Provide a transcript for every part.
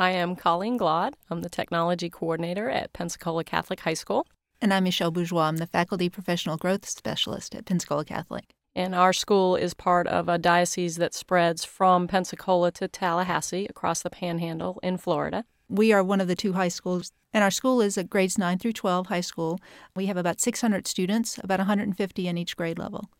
I am Colleen Glaude. I'm the technology coordinator at Pensacola Catholic High School. And I'm Michelle Bourgeois. I'm the faculty professional growth specialist at Pensacola Catholic. And our school is part of a diocese that spreads from Pensacola to Tallahassee across the panhandle in Florida. We are one of the two high schools, and our school is a grades 9 through 12 high school. We have about 600 students, about 150 in each grade level.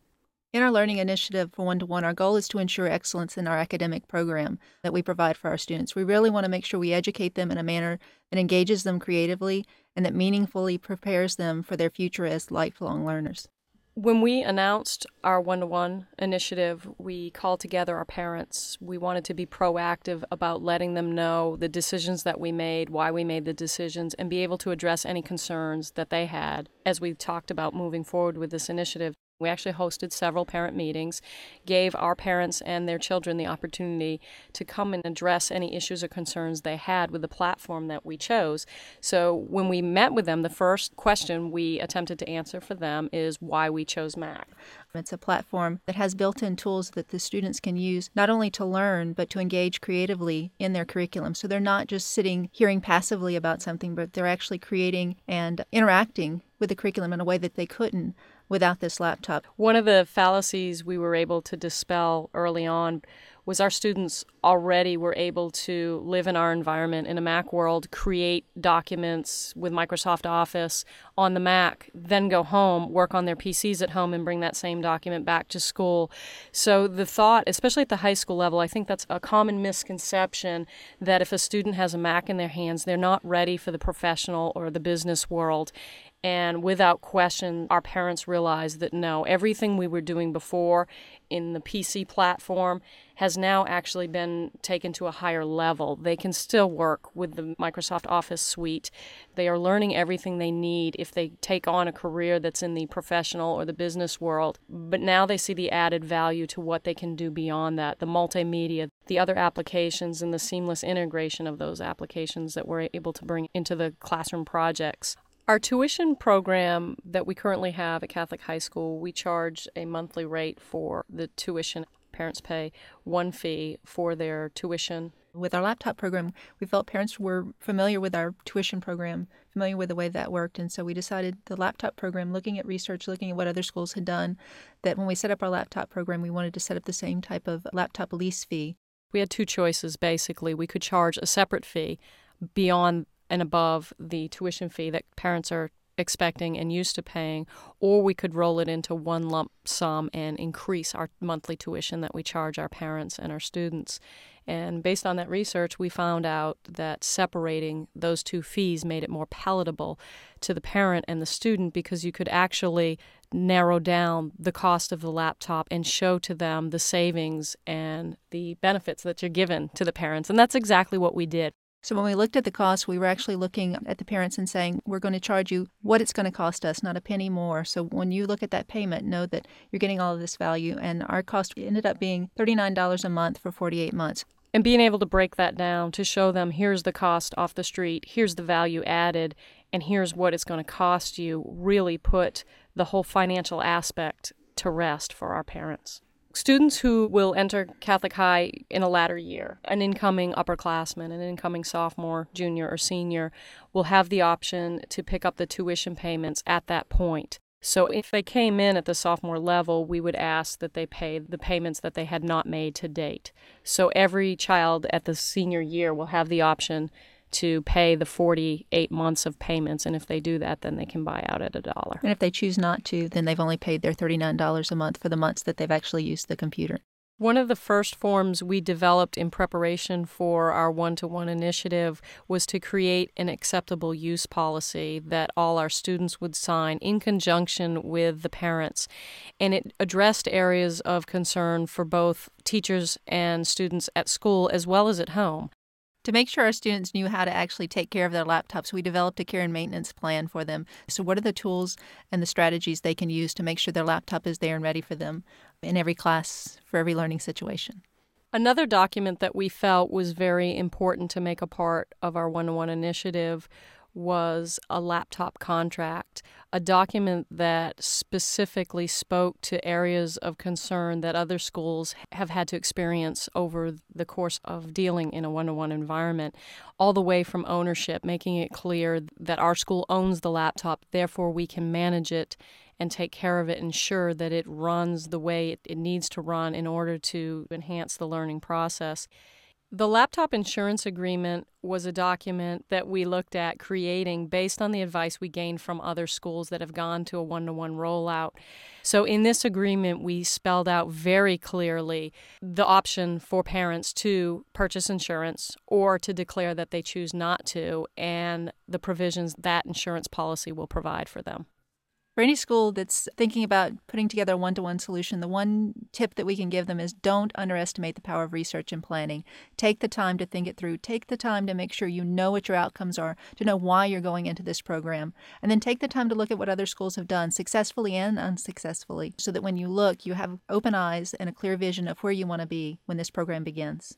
In our learning initiative for one to one, our goal is to ensure excellence in our academic program that we provide for our students. We really want to make sure we educate them in a manner that engages them creatively and that meaningfully prepares them for their future as lifelong learners. When we announced our one to one initiative, we called together our parents. We wanted to be proactive about letting them know the decisions that we made, why we made the decisions, and be able to address any concerns that they had as we talked about moving forward with this initiative. We actually hosted several parent meetings, gave our parents and their children the opportunity to come and address any issues or concerns they had with the platform that we chose. So when we met with them, the first question we attempted to answer for them is why we chose Mac. It's a platform that has built in tools that the students can use not only to learn, but to engage creatively in their curriculum. So they're not just sitting hearing passively about something, but they're actually creating and interacting with the curriculum in a way that they couldn't without this laptop. One of the fallacies we were able to dispel early on was our students already were able to live in our environment in a Mac world, create documents with Microsoft Office on the Mac, then go home, work on their PCs at home, and bring that same document back to school. So, the thought, especially at the high school level, I think that's a common misconception that if a student has a Mac in their hands, they're not ready for the professional or the business world. And without question, our parents realized that no, everything we were doing before in the PC platform has now actually been taken to a higher level. They can still work with the Microsoft Office suite. They are learning everything they need if they take on a career that's in the professional or the business world. But now they see the added value to what they can do beyond that the multimedia, the other applications, and the seamless integration of those applications that we're able to bring into the classroom projects. Our tuition program that we currently have at Catholic High School, we charge a monthly rate for the tuition. Parents pay one fee for their tuition. With our laptop program, we felt parents were familiar with our tuition program, familiar with the way that worked, and so we decided the laptop program, looking at research, looking at what other schools had done, that when we set up our laptop program, we wanted to set up the same type of laptop lease fee. We had two choices basically. We could charge a separate fee beyond and above the tuition fee that parents are expecting and used to paying, or we could roll it into one lump sum and increase our monthly tuition that we charge our parents and our students. And based on that research, we found out that separating those two fees made it more palatable to the parent and the student because you could actually narrow down the cost of the laptop and show to them the savings and the benefits that you're given to the parents. And that's exactly what we did. So when we looked at the cost, we were actually looking at the parents and saying, we're going to charge you what it's going to cost us, not a penny more. So when you look at that payment, know that you're getting all of this value. And our cost ended up being $39 a month for 48 months. And being able to break that down to show them here's the cost off the street, here's the value added, and here's what it's going to cost you really put the whole financial aspect to rest for our parents. Students who will enter Catholic High in a latter year, an incoming upperclassman, an incoming sophomore, junior, or senior, will have the option to pick up the tuition payments at that point. So if they came in at the sophomore level, we would ask that they pay the payments that they had not made to date. So every child at the senior year will have the option to pay the 48 months of payments. And if they do that, then they can buy out at a dollar. And if they choose not to, then they've only paid their $39 a month for the months that they've actually used the computer. One of the first forms we developed in preparation for our one to one initiative was to create an acceptable use policy that all our students would sign in conjunction with the parents. And it addressed areas of concern for both teachers and students at school as well as at home. To make sure our students knew how to actually take care of their laptops, we developed a care and maintenance plan for them. So, what are the tools and the strategies they can use to make sure their laptop is there and ready for them in every class for every learning situation? Another document that we felt was very important to make a part of our one on one initiative was a laptop contract, a document that specifically spoke to areas of concern that other schools have had to experience over the course of dealing in a one to one environment, all the way from ownership, making it clear that our school owns the laptop, therefore we can manage it and take care of it, ensure that it runs the way it, needs to run in order to enhance the learning process. The laptop insurance agreement was a document that we looked at creating based on the advice we gained from other schools that have gone to a one to one rollout. So, in this agreement, we spelled out very clearly the option for parents to purchase insurance or to declare that they choose not to, and the provisions that insurance policy will provide for them. For any school that's thinking about putting together a one to one solution, the one tip that we can give them is don't underestimate the power of research and planning. Take the time to think it through. Take the time to make sure you know what your outcomes are, to know why you're going into this program. And then take the time to look at what other schools have done successfully and unsuccessfully so that when you look, you have open eyes and a clear vision of where you want to be when this program begins.